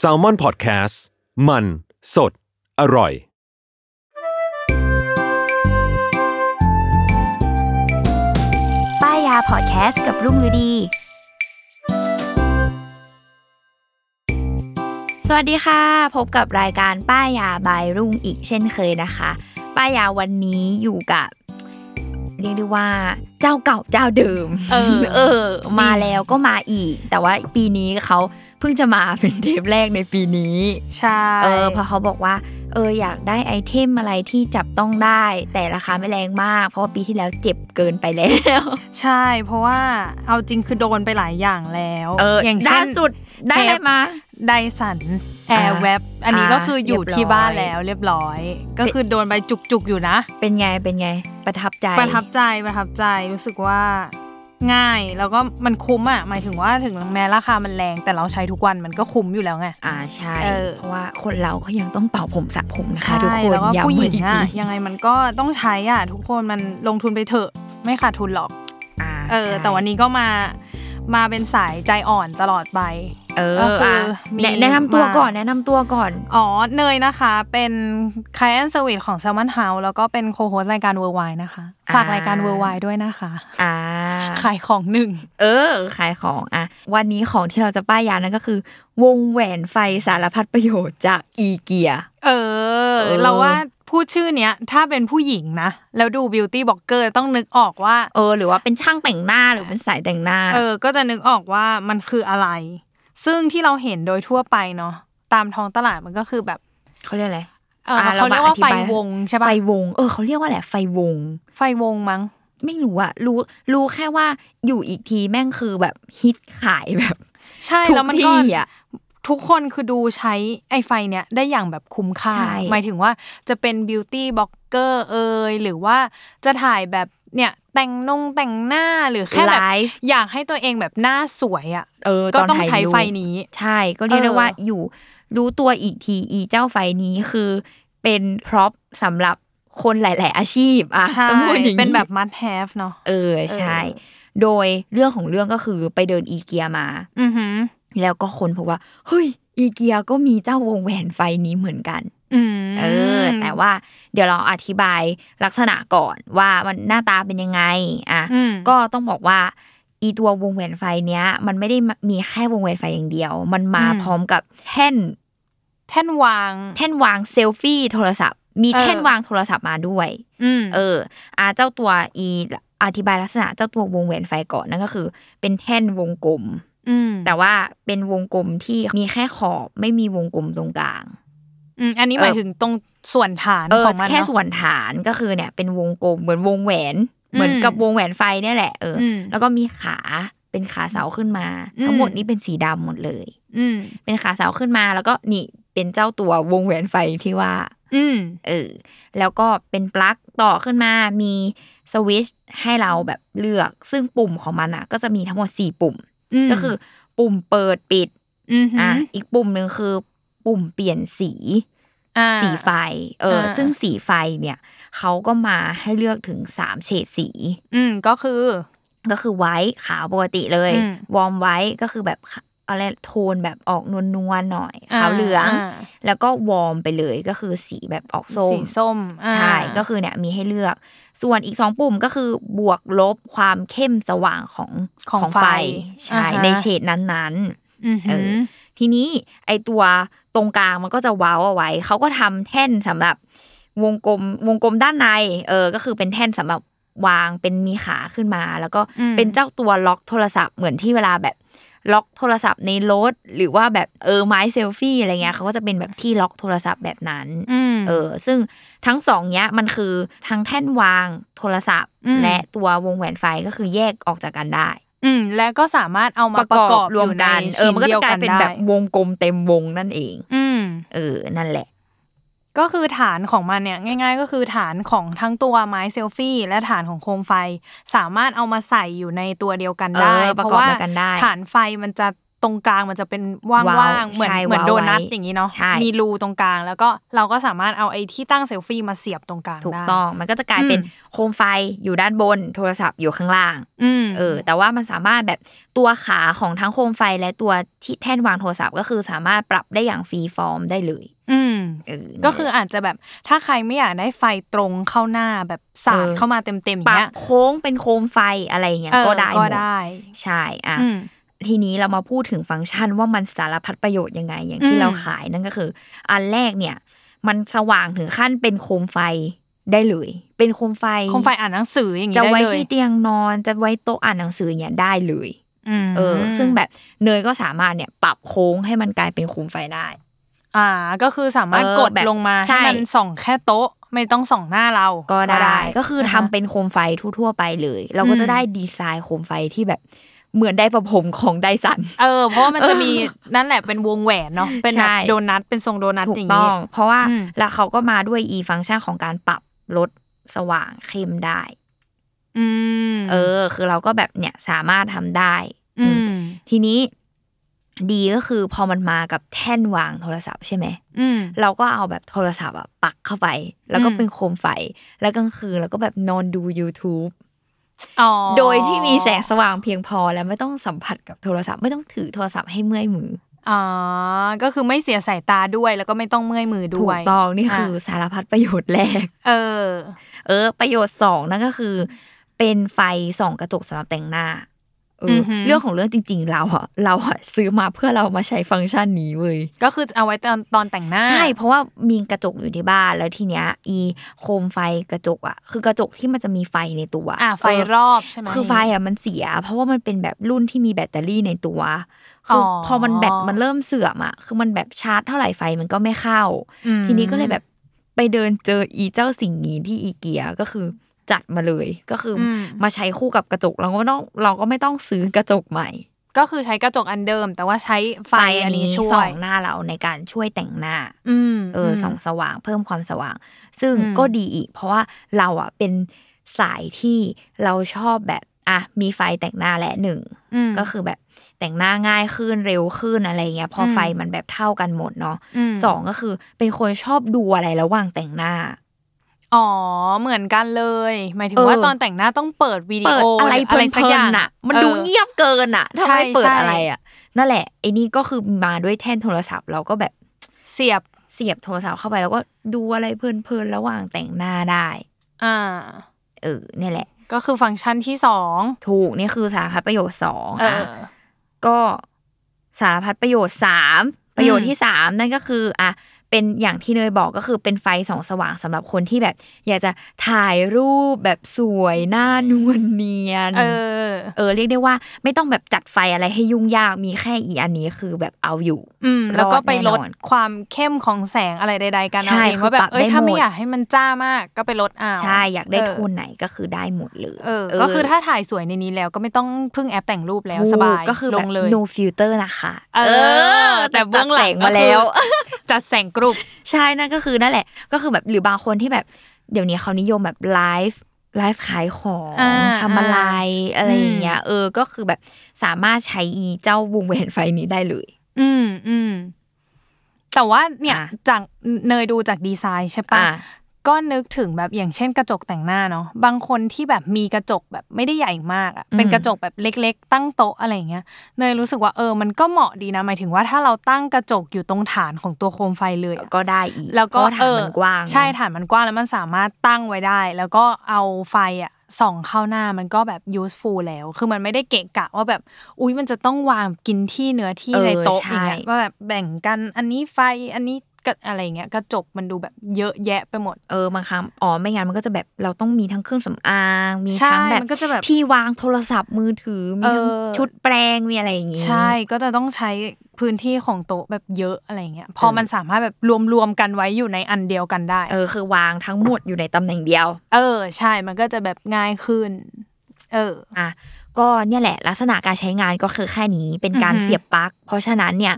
S a l ม o n PODCAST มัน สด อร่อย ป้ายยาพอดแคสต์กับรุ่งฤดี สวัสดีค่ะ พบกับรายการป้ายยาบายรุ่งอีกเช่นเคยนะคะ ป้ายยาวันนี้อยู่กับ เรียกได้ว่า เจ้าเก่าเจ้าเดิม เออ เออ มาแล้วก็มาอีก แต่ว่าปีนี้เขาเพิ่งจะมาเป็นเทปแรกในปีนี้ ใช่ เออเพราะเขาบอกว่า เอออยากได้ item อะไรที่จับต้องได้ แต่ราคาไม่แรงมาก เพราะว่าปีที่แล้วเจ็บเกินไปแล้ว ใช่ เพราะว่าเอาจริงคือโดนไปหลายอย่างแล้ว เอออย่างเช่นล่าสุดได้อะไรมา Dyson Airwrap อันนี้อ่าก็คืออยู่เรียบร้อยที่บ้านแล้วเรียบร้อย ก็คือโดนไปจุกๆอยู่นะ เป็นไงเป็นไง ประทับใจประทับใจประทับใจรู้สึกว่าง่ายแล้วก็มันคุ้มอะหมายถึงว่าถึงแม้ราคามันแรง แต่เราใช้ทุกวันมันก็คุ้มอยู่แล้วไงอ่าใช่เออเพราะว่าคนเราก็ยังต้องเป่าผมสระผมนะคะใช่ทุกคนแล้วก็ย้ำผู้หญิงอีกอะทียังไงมันก็ต้องใช้อะทุกคนมันลงทุนไปเถอะไม่ขาดทุนหรอกอ่าเออใช่แต่วันนี้ก็มามาเป็นสายใจอ่อนตลอดไป เออก็คืออะมีแนะแนะนำตัวมาก่อนแนะนำตัวก่อน อ๋อ เนยนะคะ เป็น Client Service ของ Salmon House แล้วก็เป็นโคโฮสรายการ Worldwide นะคะ ฝากอ่ารรายการ Worldwide ด้วยนะคะ อ่า ขายของหนึ่ง เออ ขายของอะ วันนี้ของที่เราจะป้ายยานั่นก็คือ วงแหวนไฟสารพัดประโยชน์จากอีเกีย เออเออเราว่าพูดชื่อเนี้ยถ้าเป็นผู้หญิงนะ แล้วดู Beauty Blogger ต้องนึกออกว่า เออ หรือว่าเป็นช่างแต่งหน้าหรือเป็นสายแต่งหน้า เออ ก็จะนึกออกว่ามันคืออะไร ซึ่งที่เราเห็นโดยทั่วไปเนาะตามท้องตลาดมันก็คือแบบเขาเรียกอะไรเออเขาเรียกว่าไฟวงใช่ปะไฟวง เออเขาเรียกว่าอะไรไฟวง ไฟวงมั้งไม่รู้อะรู้รู้แค่ว่าอยู่อีกทีแม่งคือแบบฮิตขายแบบ ใช่ทุกแล้วมันก็ที่อะทุกคนคือดูใช้ไอไฟเนี้ยได้อย่างแบบคุ้มค่าใช่หมายถึงว่าจะเป็น beauty blogger เอยหรือว่าจะถ่ายแบบ เนี่ยแต่งนงแต่งหน้าหรือแค่แบบไลฟ์อยากให้ตัวเองแบบหน้าสวยอะเออก็ตอนต้องถ่ายใช้รูปไฟนี้ ใช่ก็เรียกได้เออว่าอยู่รู้ตัวอีกทีอีเจ้าไฟนี้คือเป็นพร็อพสำหรับคนหลาย ๆ อาชีพอะใช่ต้องพูดอย่างนี้ เป็นแบบมัดแฮฟเนาะ เออใช่โดยเรื่องของเรื่องก็คือไปเดินอีเกียมา อือหือ แล้วก็คนพบว่าเฮ้ยอีเกียก็มีเจ้าวงแหวนไฟนี้เหมือนกันอืม เออ แต่ว่าเดี๋ยวเราอธิบายลักษณะก่อนว่ามันหน้าตาเป็นยังไง อะอืมก็ต้องบอกว่า อีตัววงแหวนไฟเนี้ย มันไม่ได้มีแค่วงแหวนไฟอย่างเดียว มันมาอืมพร้อมกับแท่น แท่นวาง แท่นวางเซลฟี่โทรศัพท์ มีเออแท่นวางโทรศัพท์มาด้วยอืมเอออาเจ้าตัวอีอธิบายลักษณะเจ้าตัววงแหวนไฟก่อนนั่นก็คือ เป็นแท่นวงกลมอืมแต่ว่าเป็นวงกลมที่มีแค่ขอบไม่มีวงกลมตรงกลาง อืมอันนี้หมายถึงตรงส่วนฐานเออของมันแค่เนาะส่วนฐานก็คือเนี่ย เป็นวงกลมเหมือนวงแหวน เหมือนกับวงแหวนไฟเนี่ยแหละเอออมแล้วก็มีขาเป็นขาเสาขึ้นมาอืมทั้งหมดนี้เป็นสีดำหมดเลย อืมเป็นขาเสาขึ้นมาแล้วก็นี่เป็นเจ้าตัววงแหวนไฟที่ว่า อืมเออ แล้วก็เป็นปลั๊กต่อขึ้นมามีสวิตช์ให้เราแบบเลือก ซึ่งปุ่มของมันอะ ก็จะมีทั้งหมดสี่ปุ่มมก็คือ ปุ่มเปิดปิดอือหือะออีกปุ่มหนึ่งคือ ปุ่มเปลี่ยนสีอ่าสีไฟ เอออ่าซึ่งสีไฟเนี่ยเขาก็มาให้เลือกถึงสามเฉดสี อืมก็คือ ก็คือไว้ขาวปกติเลยอืมวอร์มไว้ก็คือแบบอะไรโทนแบบออกนวลนวลๆหน่อย ขาวเหลืองาแล้วก็วอร์มไปเลยก็คือสีแบบออกส้มสีส้มอ่าใช่ ก็คือเนี่ยมีให้เลือก ส่วนอีกสองปุ่มก็คือบวกลบความเข้มสว่างของของไฟ ใช่อ่าฮะในเฉดนั้นอือ เอหืออทีนี้ไอตัวตรงกลางมันก็จะเว้าเอาไว้ เขาก็ทำแท่นสำหรับวงกลมวงกลมด้านใน เออ ก็คือเป็นแท่นสำหรับวางเป็นมีขาขึ้นมา แล้วก็อืมเป็นเจ้าตัวล็อกโทรศัพท์เหมือนที่เวลาแบบล็อกโทรศัพท์ในรถหรือว่าแบบเออไม้เซลฟี่อะไรเงี้ยเขาก็จะเป็นแบบที่ล็อกโทรศัพท์แบบนั้นอืมเออ ซึ่งทั้งสองเนี้ยมันคือทั้งแท่นวางโทรศัพท์อืมและตัววงแหวนไฟก็คือแยกออกจากกันได้ อืมและก็สามารถเอามาประกอบรวมกันยู่ในเออมันก็ชิ้จะกลายเป็นดีวแบบวงกลมเต็มวงนั่นเอง อืมเออ นั่นแหละ ก็คือฐานของมันเนี่ย ง่าย ๆ ก็คือฐานของทั้งตัวไม้เซลฟี่และฐานของโคมไฟ สามารถเอามาใส่อยู่ในตัวเดียวกันได้เออประกอบด้วยกันได้ฐานไฟมันจะ ตรงกลางมันจะเป็นว่ว้าางวๆเหมือนใช่เหมือนว้าวโดนัทไว้อย่างนี้เนาะใช่มีรูตรงกลาง แล้วก็เราก็สามารถเอาไอ้ที่ตั้งเซลฟี่มาเสียบตรงกลางถูกได้ต้องมันก็จะกลายเป็นอืมโคมไฟอยู่ด้านบน โทรศัพท์อยู่ข้างล่างอืมเออ แต่ว่ามันสามารถแบบตัวขาของทั้งโคมไฟและตัวที่แท่นวางโทรศัพท์ก็คือสามารถปรับได้อย่างฟรีฟอร์มได้เลยอืมเออก็คืออาจจะแบบถ้าใครไม่อยากได้ไฟตรงเข้าหน้าแบบสาดเออเข้ามาเต็มๆอปย่างรับเงี้ยโค้งเป็นโคมไฟอะไรอย่างเงี้ยเออก็ได้หก็มดได้ ใช่อะอืม ทีนี้เรามาพูดถึงฟังก์ชันว่ามันสารพัดประโยชน์ยังไง อย่างที่อืมเราขายนั่นก็คือ อันแรกเนี่ย มันสว่างถึงขั้นเป็นโคมไฟได้เลย เป็นโคมไฟโคมไฟอ่านหนังสืออย่างงี้จะได้ไว้เลยที่เตียงนอนจะไว้โต๊ะอ่านหนังสือเนี่ยได้เลยมเออ ซึ่งแบบเนยก็สามารถเนี่ยปรับโค้งให้มันกลายเป็นโคมไฟได้ อ่า ก็คือสามารถเออกดแบบลงมาใช่ให้มันส่องแค่โต๊ะไม่ต้องส่องหน้าเราก็ได้ ก็คือทำนะะเป็นโคมไฟทั่วๆไปเลย เราก็อืจะมได้ดีไซน์โคมไฟที่แบบ เหมือนได้ประผมของไดสัน เออ เพราะว่ามันจะมีนั่นแหละเป็นวงแหวนเนาะ เป็นแบบใช่โดนัท เป็นทรงโดนัทถูอกย่างต้งี้องเพราะว่าอืมแล้วเขาก็มาด้วย e ฟังก์ชันของการปรับลดสว่างเข้มได้ อืม เออ คือเราก็แบบเนี่ยสามารถทำได้ อืม ทีนี้ดีก็คือพอมันมากับแท่นวางโทรศัพท์ใช่ไหมอืมเราก็เอาแบบโทรศัพท์อะปักเข้าไป แล้วก็อืมเป็นโคมไฟ แล้วกลางคืนเราก็แบบนอนดู YouTube อ๋อ โดยที่มีแสงสว่างเพียงพอแล้วไม่ต้องสัมผัสกับโทรศัพท์ไม่ต้องถือโทรศัพท์ให้เมื่อยมืออ๋อ ก็คือไม่เสียสายตาด้วยแล้วก็ไม่ต้องเมื่อยมือถูด้วกยต้องนี่คือสารพัดประโยชน์แรก เออ เออ ประโยชน์สองนั่นก็คือ เป็นไฟส่องกระจกสำหรับแต่งหน้าเออออหือเรื่องของเรื่องจริง ๆ เราอะเราอะซื้อมาเพื่อเรามาใช้ฟังก์ชันนี้เว้ยก็คือเอาไว้ตอนตอนแต่งหน้า ใช่เพราะว่ามีกระจกอยู่ที่บ้านแล้วทีเนี้ย อีโคมไฟกระจกอะคือกระจกที่มันจะมีไฟในตัวอ่าไฟเรอบใช่ไหมคือไฟอะมันเสีย เพราะว่ามันเป็นแบบรุ่นที่มีแบตเตอรี่ในตัวคือออพอมันแบตมันเริ่มเสื่อมอะคือมันแบบชาร์จเท่าไหร่ไฟมันก็ไม่เข้าอืมทีนี้ก็เลยแบบไปเดินเจออีเจ้าสิ่งนี้ที่อีเกียก็คือ จัดมาเลย ก็คืออมมาใช้คู่กับกระจกเราก็ไม่ต้องเราก็ไม่ต้องซื้อกระจกใหม่ ก็คือใช้กระจกอันเดิม แต่ว่าใช้ไฟอันนี้ช่วส่อยงหน้าเราในการช่วยแต่งหน้าอืมเอออส่องสว่างเพิ่มความสว่าง ซึ่งอืมก็ดีอีก เพราะว่าเราอะเป็นสายที่เราชอบแบบอะมีไฟแต่งหน้าแหละหนึ่งมก็คือแบบแต่งหน้าง่ายขึ้นเร็วขึ้นอะไรเงี้ย พออมไฟมันแบบเท่ากันหมดเนาะมสองก็คือเป็นคนชอบดูอะไรระหว่างแต่งหน้า อ๋อเหมือนกันเลย หมายถึงเออว่าตอนแต่งหน้าต้องเปิดวิดีเปิดโออะไรหเพลินสักอย่างๆน่ะ มันออดูเงียบเกินอะถ้าใช่ไม่เปิดใช่อะไรอะ นั่นแหละไอ้นี่ก็คือมาด้วยแท่นโทรศัพท์เราก็แบบเสียบเสียบโทรศัพท์เข้าไปแล้วก็ดูอะไรเพลินๆระหว่างแต่งหน้าได้ อ่า เออนี่แหละ ก็คือฟังก์ชันที่สองถูกนี่คือสารพัดประโยชน์สองเออะอก็สารพัดประโยชน์สามประโยชอืน์มที่สามนั่นก็คืออะ เป็นอย่างที่เนยบอกก็คือเป็นไฟส่องสว่างสำหรับคนที่แบบ อยากจะถ่ายรูปแบบสวยหน้านวลเนียน เออ เออ เรียกได้ว่าไม่ต้องแบบจัดไฟอะไรให้ยุ่งยากมีแค่อีอันนี้คือแบบเอาอยู่ อืมแล้วก็ไปลดรอดแน่นอนความเข้มของแสงอะไรใด ๆ กันเอาใช่เองว่าแบคือปรับบเอ้ยได้ถ้าไม่หมดอยากให้มันจ้ามากก็ไปลดเอาใช่อยากได้เโทนไหนก็คือได้หมดเลยเออ ก็คือถ้าถ่ายสวยในนี้แล้วก็ไม่ต้องพึ่งแอปแต่งรูปแล้วสบายถูก็คือลแบบงเลย no filter นะคะ เออ แต่เบื้องหลังจัดแสมาแล้วก็คือจัดแสงกรุบใช่นั่นก็คือนั่นแหละ ก็คือแบบหรือบางคนที่แบบ เดี๋ยวนี้เขานิยมแบบ live live ขายของอ่าทำอะไรอะไรอืมอย่างเงี้ยเออก็คือแบบสามารถใช้อีเจ้าวงแหวนไฟนี้ได้เลย อืมอืมแต่ว่าเนี่ยอะจากเนยดูจากดีไซน์ใช่ปะอะ ก็นึกถึงแบบอย่างเช่นกระจกแต่งหน้าเนาะบางคนที่แบบมีกระจกแบบไม่ได้ใหญ่มากอะอืมเป็นกระจกแบบเล็ก ๆ ตั้งโต๊ะอะไรอย่างเงี้ยเนยรู้สึกว่าเออมันก็เหมาะดีนะหมายถึงว่าถ้าเราตั้งกระจกอยู่ตรงฐานของตัวโคมไฟเลยอะก็ได้อีกแล้วก็เพราะว่าฐานเออมันกว้างใช่เนอะฐานมันกว้างแล้วมันสามารถตั้งไว้ได้ แล้วก็เอาไฟอะส่องเข้าหน้ามันก็แบบ useful แล้ว คือมันไม่ได้เกะกะว่าแบบ อุ้ยมันจะต้องวางกินที่เนื้อที่เออในโต๊ะใช่อย่างเงี้ยว่าแบบแบ่งกัน อันนี้ไฟ อันนี้ ก็อะไรเงี้ยกระจกมันดูแบบเยอะแยะไปหมด เออบางครั้งอ๋อไม่งั้นมันก็จะแบบเราต้องมีทั้งเครื่องสำอางมีใช่ทั้งแบบมันก็จะแบบที่วางโทรศัพท์มือถือมีทั้งเออชุดแปรงมีอะไรอย่างงี้ใช่ก็จะต้องใช้พื้นที่ของโต๊ะแบบเยอะอะไรเงี้ยพอเออมันสามารถแบบรวมๆกันไว้อยู่ในอันเดียวกันได้ เออคือวางทั้งหมดอยู่ในตำแหน่งเดียว เออ ใช่มันก็จะแบบง่ายขึ้น เอออะก็เนี่ยแหละลักษณะการใช้งานก็คือแค่นี้เป็นการอือหือเสียบปลั๊กเพราะฉะนั้นเนี่ย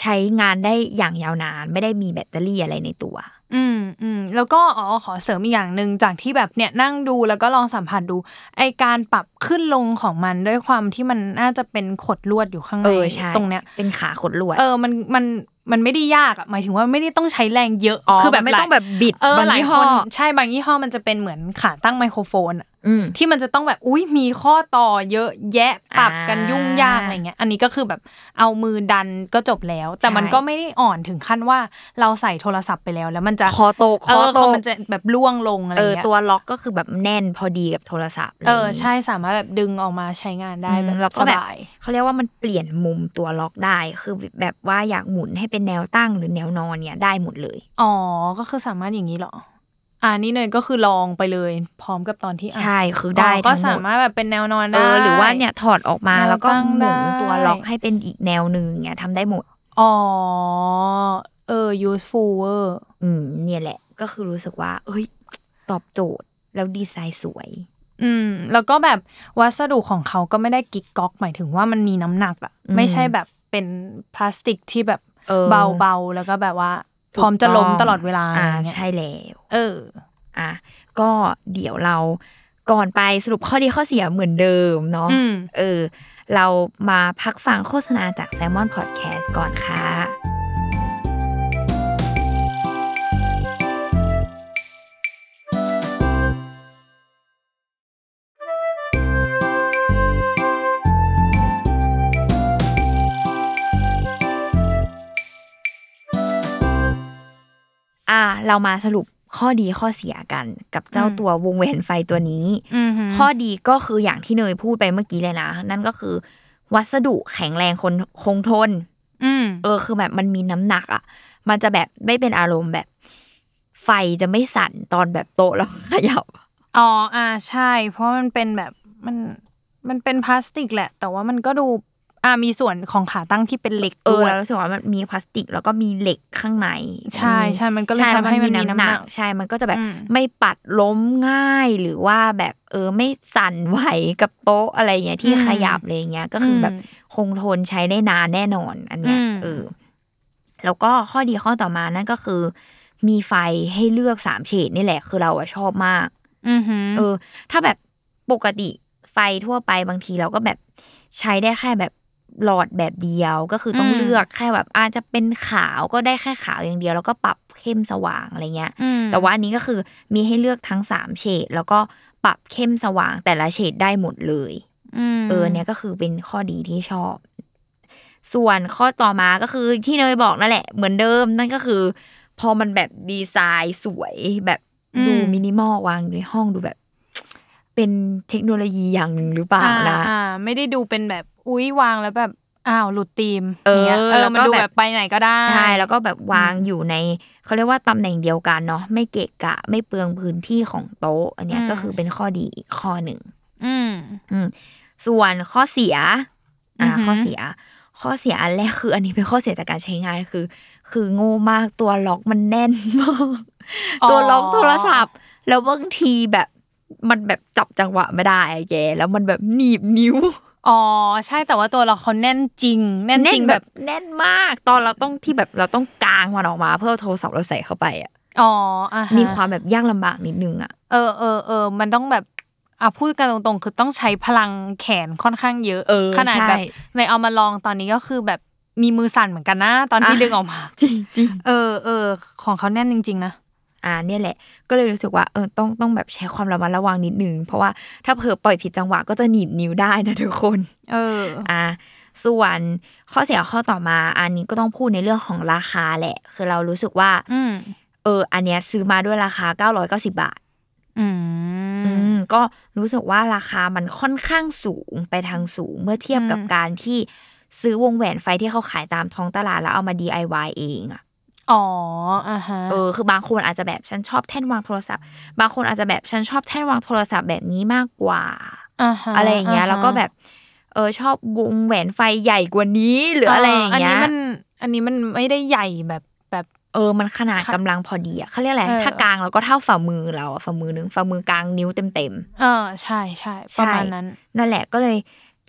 ใช้งานได้อย่างยาวนาน ไม่ได้มีแบตเตอรี่อะไรในตัว อืมอืมแล้วก็อ๋อขอเสริมอีกอย่างหนึ่งจากที่แบบเนี่ยนั่งดูแล้วก็ลองสัมผัสดู ไอการปรับขึ้นลงของมันด้วยความที่มันน่าจะเป็นขดลวดอยู่ข้างในเออใช่ตรงเนี้ยเป็นขาขดลวด เออมันมันมันไม่ได้ยากอะหมายถึงว่าไม่ได้ต้องใช้แรงเยอะอ๋อคือแบบมันไม่หลายต้องแบบบิดเออบางหลายยี่คห้อนใช่บางยี่ห้อมันจะเป็นเหมือนขาตั้งไมโครโฟนอะอืม ที่มันจะต้องแบบอุ้ยมีข้อต่อเยอะแยะปรับกันอ่ายุ่ยุ่งยากอะไรเงี้ย อันนี้ก็คือแบบเอามือดันก็จบแล้ว แต่มันใช่ก็ไม่ได้อ่อนถึงขั้นว่าเราใส่โทรศัพท์ไปแล้ว แล้วมันจะคอโตกเอคออโตกมันจะแบบล่วงลงอะไรเออเงี้ยตัวล็อกก็คือแบบแน่นพอดีกับโทรศัพท์ะไรเออย่างองี้ใช่สามารถแบบดึงออกมาใช้งานได้อืมแบบแล้วก็สแบบบายเขาเรียกว่ามันเปลี่ยนมุมตัวล็อกได้คือแบบว่าอยากหมุนให้เป็นแนวตั้งหรือแนวนอนเนี่ยได้หมดเลยอ๋อก็คือสามารถอย่างนี้เหรอ อ่านี่เนยก็คือลองไปเลย พร้อมกับตอนที่อ่านใช่คือได้ก็ทั้งหสามมดมารถแบบเป็นแนวนอนเอได้อหรือว่าเนี่ยถอดออกมาแนวแล้วก็ตั้งหมุนได้ตัวล็อกให้เป็นอีกแนวหนึ่งเนี่ยทำได้หมด อ๋อ เออ useful เวอร์อืม เนี่ยแหละ ก็คือรู้สึกว่า เอ้ย ตอบโจทย์แล้วดีไซน์สวย อืม แล้วก็แบบวัสดุของเขาก็ไม่ได้กิ๊กก๊อก หมายถึงว่ามันมีน้ำหนักอะอืมไม่ใช่แบบเป็นพลาสติกที่แบบเออเบาๆแล้วก็แบบว่า พร้อมจะล้มตลอดเวลาอ่าอะไรเงี้ยใช่แล้ว เออ อะก็เดี๋ยวเราก่อนไปสรุปข้อดีข้อเสียเหมือนเดิมเนาะอืมเออ เรามาพักฟังโฆษณาจาก s ซ l m o n Podcast ก่อนค่ะ เรามาสรุปข้อดีข้อเสียกันกับเจ้าอืมตัววงแหวนไฟตัวนี้อืมฮึข้อดีก็คืออย่างที่เนยพูดไปเมื่อกี้เลยนะ นั่นก็คือ วัสดุแข็งแรงคนคงทนอืมเออ คือแบบมันมีน้ำหนักอะ มันจะแบบไม่เป็นอารมณ์แบบ ไฟจะไม่สั่นตอนแบบโต๊ะแล้วขยับ อ๋อ อ่า ใช่ เพราะมันเป็นแบบมันมันเป็นพลาสติกแหละ แต่ว่ามันก็ดู อ่ามีส่วนของขาตั้งที่เป็นเหล็กเออด้วยแล้วรู้สึกว่ามันมีพลาสติก แล้วก็มีเหล็กข้างใน ใช่ใช่มันก็เลยช่ทำให้มันมีน้ำหนักใช่มันก็จะแบบอืมไม่ปัดล้มง่ายหรือว่าแบบเออไม่สั่นไหวกับโต๊ะอะไรเงี้ยที่ขยับอะไรเงี้ยก็คือแบบคงทนใช้ได้นานแน่นอน อันเนี้ยอืมเออแล้วก็ข้อดีข้อต่อมานั่นก็คือ มีไฟให้เลือกสามเฉดนี่แหละ คือเราอะชอบมากอือฮึเออ ถ้าแบบปกติไฟทั่วไปบางทีเราก็แบบใช้ได้แค่แบบ หลอดแบบเดียวก็คือต้องเลือกแค่แบบอาจจะเป็นขาวก็ได้แค่ขาวอย่างเดียว แล้วก็ปรับเข้มสว่างอะไรเงี้ยอืมแต่ว่าอันนี้ก็คือมีให้เลือกทั้งสามเฉดแล้วก็ปรับเข้มสว่างแต่ละเฉดได้หมดเลยมเออเนี่ยก็คือเป็นข้อดีที่ชอบ ส่วนข้อต่อมาก็คือที่เนยบอกนั่นแหละ เหมือนเดิมนั่นก็คือ พอมันแบบดีไซน์สวยแบบดูมินิมอลวางอยู่ในห้องดูแบบ เป็นเทคโนโลยีอย่างหนึ่งหรือเปล่าอ่านะอ่าไม่ได้ดูเป็นแบบ อุ้ยวางแล้วแบบอ้าวหลุดธีมเออนี่ยเออแล้วก็มันดูแบบแบบไปไหนก็ได้ใช่แล้วก็แบบวางอยู่ในเขาเรียกว่าตำแหน่งเดียวกันเนาะไม่เกะกะ ไม่เปลืองพื้นที่ของโต๊ะ อันเนี้ยอืมก็คือเป็นข้อดีอีกข้อหนึ่งอืมอืมส่วนข้อเสีย อ่าอือหือข้อเสีย ข้อเสียอันแรกคือ อันนี้เป็นข้อเสียจากการใช้งานคือ คือโง่มากตัวล็อกมันแน่นมากตัวล็อกโทรศัพท์ แล้วบางทีแบบมันแบบจับจังหวะไม่ได้อะแกแล้วมันแบบหนีบนิ้ว อ๋อใช่แต่ว่าตัวเราเขาแน่นจริง แน่นจริงแบบแน่นมาก ตอนเราต้องที่แบบเราต้องกางมันออกมา เพื่อเอาโทรศัพท์เราใส่เข้าไปอะอ๋ออ่าฮะมีความแบบยากลำบากนิดนึงอะเออเออเออมันต้องแบบอะพูดกันตรงๆ คือต้องใช้พลังแขนค่อนข้างเยอะเออขนาดใช่แบบในเอามาลองตอนนี้ก็คือแบบมีมือสั่นเหมือนกันนะ ตอนที่อะดึงออกมา จริงจริงเออเออของเขาแน่นจริง ๆ นะ อ่าเนี่ยแหละ ก็เลยรู้สึกว่าเออต้องต้องแบบใช้ความระมัดระวังนิดนึงเพราะว่าถ้าเผลอปล่อยผิดจังหวะก็จะหนีบนิ้วได้นะทุกคน เอออ่าส่วนข้อเสียข้อต่อมา อันนี้ก็ต้องพูดในเรื่องของราคาแหละ คือเรารู้สึกว่าอืมเออ อันเนี้ยซื้อมาด้วยราคา 990 บาท อือืมมก็รู้สึกว่าราคามันค่อนข้างสูงไปทางสูง เมื่อเทียบกับอืมการที่ซื้อวงแหวนไฟที่เขาขายตามท้องตลาดแล้วเอามา DIY เองอะ อ๋ออ่าฮะเออคือบางคนอาจจะแบบฉันชอบแท่นวางโทรศัพท์ บางคนอาจจะแบบฉันชอบแท่นวางโทรศัพท์แบบนี้มากกว่าอ่าฮะอะไรอย่างเงี้ยฮะแล้วก็แบบ เออชอบวงแหวนไฟใหญ่กว่านี้หรืออะไรอย่างเงี้ยอันนี้มันอันนี้มันไม่ได้ใหญ่แบบแบบเออมันขนาดค่ะกำลังพอดีอะเขาเรียกอะไรเออถ้ากลางเราก็เท่าฝ่ามือเราอะฝ่ามือหนึ่งฝ่ามือ กลางนิ้วเต็มเต็มๆเออใช่ใช่ใช่ประมาณนั้นนั่นแหละก็เลย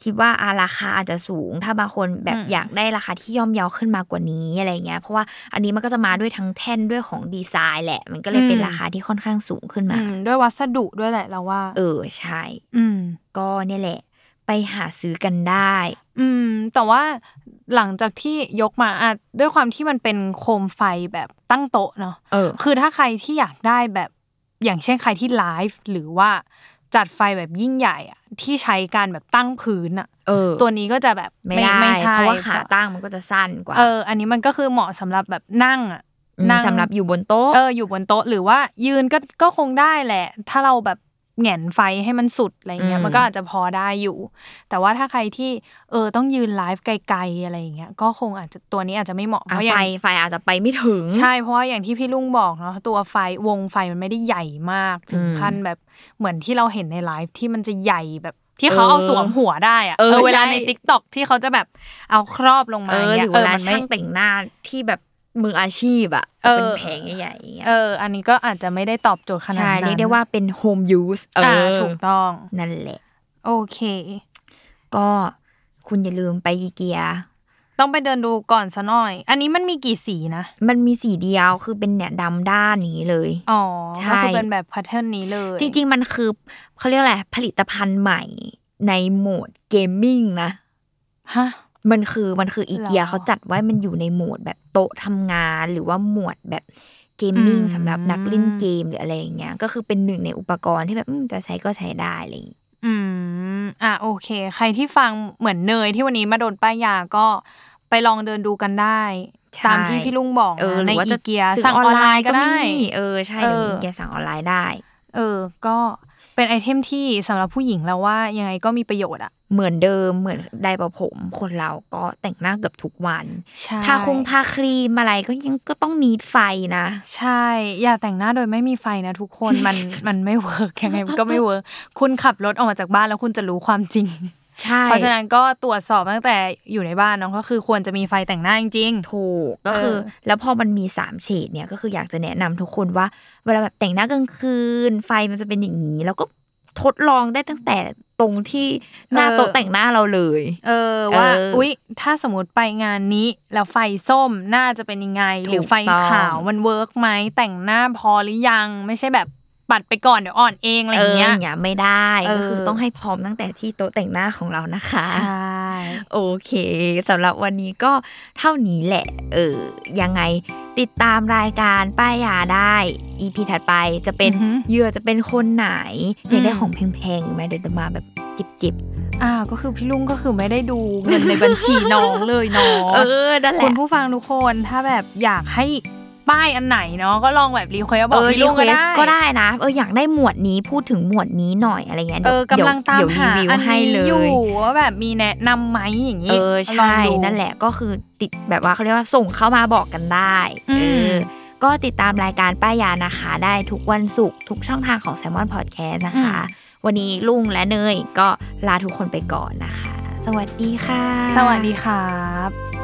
คิดว่าอาราคาอาจจะสูง ถ้าบางคนแบบอืมอยากได้ราคาที่ย่อมเยาขึ้นมากว่านี้อะไรเงี้ยเพราะว่าอันนี้มันก็จะมาด้วยทั้งแท่นด้วยของดีไซน์แหละ มันก็เลยเป็นราคาที่ค่อนข้างสูงขึ้นอืมามด้วยวัสดุด้วยแหละเราว่า เออใช่ อืม ก็เนี่ยแหละ ไปหาซื้อกันได้ อืม แต่ว่าหลังจากที่ยกมาอะด้วยความที่มันเป็นโคมไฟแบบตั้งโต๊ะเนาะเออคือถ้าใครที่อยากได้แบบอย่างเช่นใครที่ไลฟ์หรือว่า จัดไฟแบบยิ่งใหญ่อะที่ใช้การแบบตั้งพื้นอะเออตัวนี้ก็จะแบบไม่ได้ไม่ใช่เพราะว่าขาตั้งมันก็จะสั้นกว่าเอออันนี้มันก็คือเหมาะสำหรับแบบนั่งอะมนั่งสำหรับอยู่บนโต๊ะเอออยู่บนโต๊ะหรือว่ายืนก็ก็คงได้แหละ ถ้าเราแบบ แหงนไฟให้มันสุดอะไรเงี้ยอืมมันก็อาจจะพอได้อยู่ แต่ว่าถ้าใครที่เออต้องยืนไลฟ์ไกลๆอะไรอย่างเงี้ยก็คงอาจจะตัวนี้อาจจะไม่เหมาะเพอะราะอไฟย่างไฟอาจจะไปไม่ถึง ใช่เพราะว่าอย่างที่พี่ลุงบอกเนาะตัวไฟวงไฟมันไม่ได้ใหญ่มากถึงอืมขั้นแบบเหมือนที่เราเห็นในไลฟ์ที่มันจะใหญ่แบบที่เขาเอาเออสวมหัวได้อะเออเวลาใช่ใน TikTok ที่เขาจะแบบเอาครอบลงมาเออหนี่รืยอเวลามันไม่ช่างแต่งหน้าที่แบบ มืออาชีพอะเออเป็นแผงใหญ่ๆอย่างเงี้ยเออ อันนี้ก็อาจจะไม่ได้ตอบโจทย์ขนาดใช่นั้นเรียกได้ว่าเป็น home use เออ่าอถูกต้องนั่นแหละ โอเค ก็คุณอย่าลืมไปอีเกีย ต้องไปเดินดูก่อนซะหน่อย อันนี้มันมีกี่สีนะ มันมีสีเดียวคือเป็นเนี่ยดำด้านอย่างนี้เลย อ๋อใช่ก็คือเป็นแบบ pattern นี้เลย จริง ๆ มันคือเขาเรียกอะไรผลิตภัณฑ์ใหม่ในหมวด gaming นะฮะ มันคือมันคืออีเกียหรอเขาจัดไว้มันอยู่ในหมวดแบบโต๊ะทำงานหรือว่าหมวดแบบ gaming อืมสำหรับนักเล่นเกมหรืออะไรอย่างเงี้ยก็คือเป็นหนึ่งในอุปกรณ์ที่แบบอืมจะใช้ก็ใช้ได้อะไรอย่างงี้อืมอะโอเค ใครที่ฟังเหมือนเนยที่วันนี้มาโดนป้ายยาก็ไปลองเดินดูกันได้ใช่ตามที่พี่ลุงบอกเออนะหในรือว่าจะซื้อในอีเกียสั่งออนไลน์ก็ได้มีเออใช่เดี๋ยวเอออีเกียสั่งออนไลน์ได้ เออ ก็ เป็น item ที่สำหรับผู้หญิงแล้วว่ายังไงก็มีประโยชน์อะเหมือนเดิมเหมือนไดร์ประผม คนเราก็แต่งหน้าเกือบทุกวันใช่ทาคงทาครีมอะไรก็ยังก็ต้อง need ไฟนะ ใช่ อย่าแต่งหน้าโดยไม่มีไฟนะทุกคนมันมันไม่ work ยังไงมันก็ไม่ work คุณขับรถออกมาจากบ้านแล้วคุณจะรู้ความจริงใช่ เพราะฉะนั้นก็ตรวจสอบตั้งแต่อยู่ในบ้านเนาะก็คือควรจะมีไฟแต่งหน้าจริงถูกก็คือเออแล้วพอมันมีสามเฉดเนี่ยก็คืออยากจะแนะนำทุกคนว่า เวลาแบบแต่งหน้ากลางคืน ไฟมันจะเป็นอย่างนี้ แล้วก็ทดลองได้ตั้งแต่ตรงที่หน้าโต๊ะแต่งหน้าเราเลย เออว่าเอออุ๊อุ๊ย ถ้าสมมติไปงานนี้ แล้วไฟส้มน่าจะเป็นยังไงถูกหรือไฟต้องขาวมัน work ไหมแต่งหน้าพอหรือยังไม่ใช่แบบ ปัดไปก่อนเดี๋ยวอ่อนเองอะไรอย่างเงี้ยอย่างเงี้ยไม่ได้เออก็คือต้องให้พร้อมตั้งแต่ที่โต๊ะแต่งหน้าของเรานะคะใช่โอเคสำหรับวันนี้ก็เท่านี้แหละเออยังไงติดตามรายการป้ายยาได้ EP ถัดไปจะเป็นอือหือเหยื่อจะเป็นคนไหนอยากได้อืมของแพงๆไหมเดี๋ยวจะมาแบบจิบอ่าก็คือพี่ลุงก็คือไม่ได้ดูเงินในบัญชีน้องเลยเนาะๆเออนั่นแหละคุณผู้ฟังทุกคนถ้าแบบอยากให้ ป้ายอันไหนเนาะก็ลองแบบ request บอกพี่ลุงเควก็สได้ก็ได้นะเอออยากได้หมวดนี้พูดถึงหมวดนี้หน่อยอะไรเงี้ยเอเดี๋ยวอกำลังตามเดี๋ยวรีหาวิวอันให้นี้เลอยู่ยว่าแบบมีแนะนำไหมอย่างนี้เออลใช่งดูนั่นแหละก็คือติดแบบว่าเขาเรียกว่าส่งเข้ามาบอกกันได้อืมเออก็ติดตามรายการป้ายยานะคะได้ทุกวันศุกร์ทุกช่องทางของ s ซ l m o n Podcast นะคะ วันนี้ลุงและเนยก็ลาทุกคนไปก่อนนะคะ สวัสดีค่ะ สวัสดีครับ